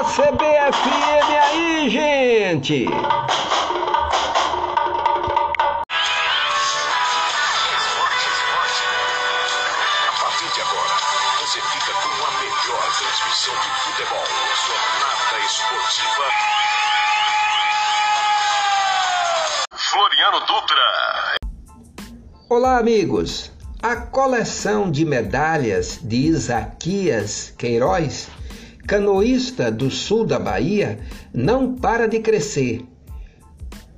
da CBFM aí, gente! A partir de agora, você fica com a melhor transmissão de futebol. Jornada Esportiva. Floriano Dutra. Olá, amigos! A coleção de medalhas de Isaquias Queiroz, canoísta do sul da Bahia, não para de crescer.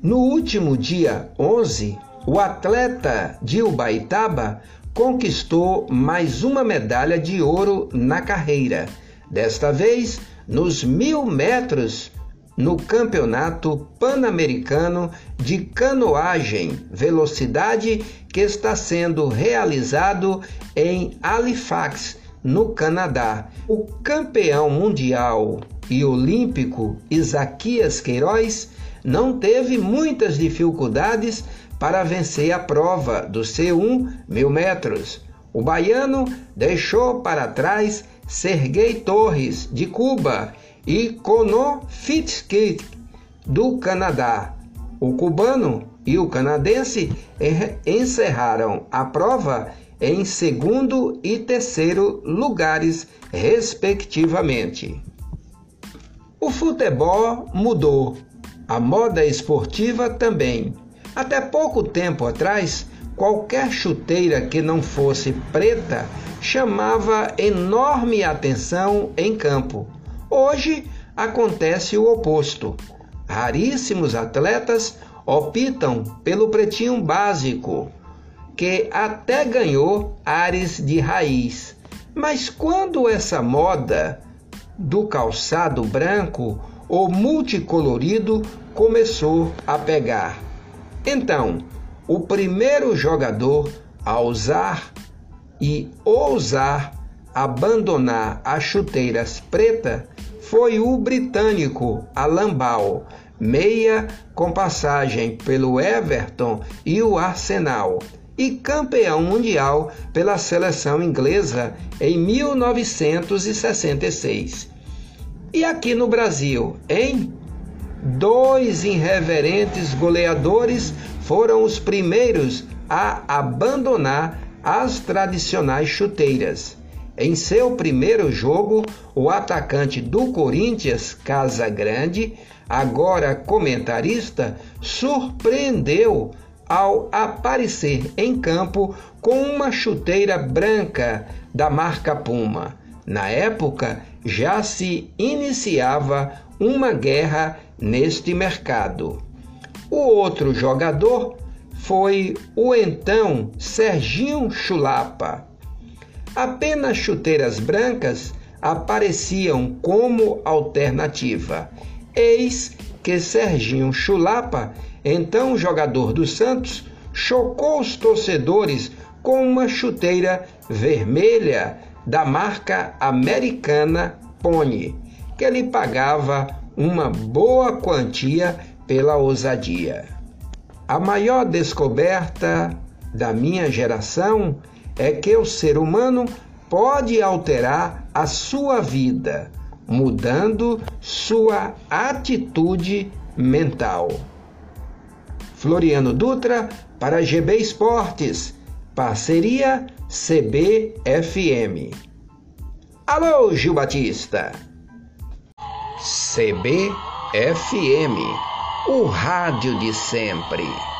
No último dia 11, o atleta de Ubaitaba conquistou mais uma medalha de ouro na carreira, desta vez nos mil metros no Campeonato Pan-Americano de Canoagem Velocidade que está sendo realizado em Halifax, no Canadá. O campeão mundial e olímpico Isaquias Queiroz não teve muitas dificuldades para vencer a prova do C1 mil metros. O baiano deixou para trás Sergei Torres, de Cuba, e Fitzkit, do Canadá. O cubano e o canadense encerraram a prova em segundo e terceiro lugares, respectivamente. O futebol mudou, a moda esportiva também. Até pouco tempo atrás, qualquer chuteira que não fosse preta chamava enorme atenção em campo. Hoje acontece o oposto. Raríssimos atletas optam pelo pretinho básico, que até ganhou ares de raiz. Mas quando essa moda do calçado branco ou multicolorido começou a pegar? Então, o primeiro jogador a usar e ousar abandonar as chuteiras preta foi o britânico Alan Ball, meia com passagem pelo Everton e o Arsenal, e campeão mundial pela seleção inglesa em 1966. E aqui no Brasil, hein? Dois irreverentes goleadores foram os primeiros a abandonar as tradicionais chuteiras. Em seu primeiro jogo, o atacante do Corinthians, Casa Grande, agora comentarista, surpreendeu ao aparecer em campo com uma chuteira branca da marca Puma. Na época, já se iniciava uma guerra neste mercado. O outro jogador foi o então Serginho Chulapa. Apenas chuteiras brancas apareciam como alternativa. Eis que Serginho Chulapa, então jogador do Santos, chocou os torcedores com uma chuteira vermelha da marca americana Pony, que lhe pagava uma boa quantia pela ousadia. A maior descoberta da minha geração é que o ser humano pode alterar a sua vida, mudando sua atitude mental. Floriano Dutra para GB Esportes, parceria CBFM. Alô, Gil Batista. CBFM, o rádio de sempre.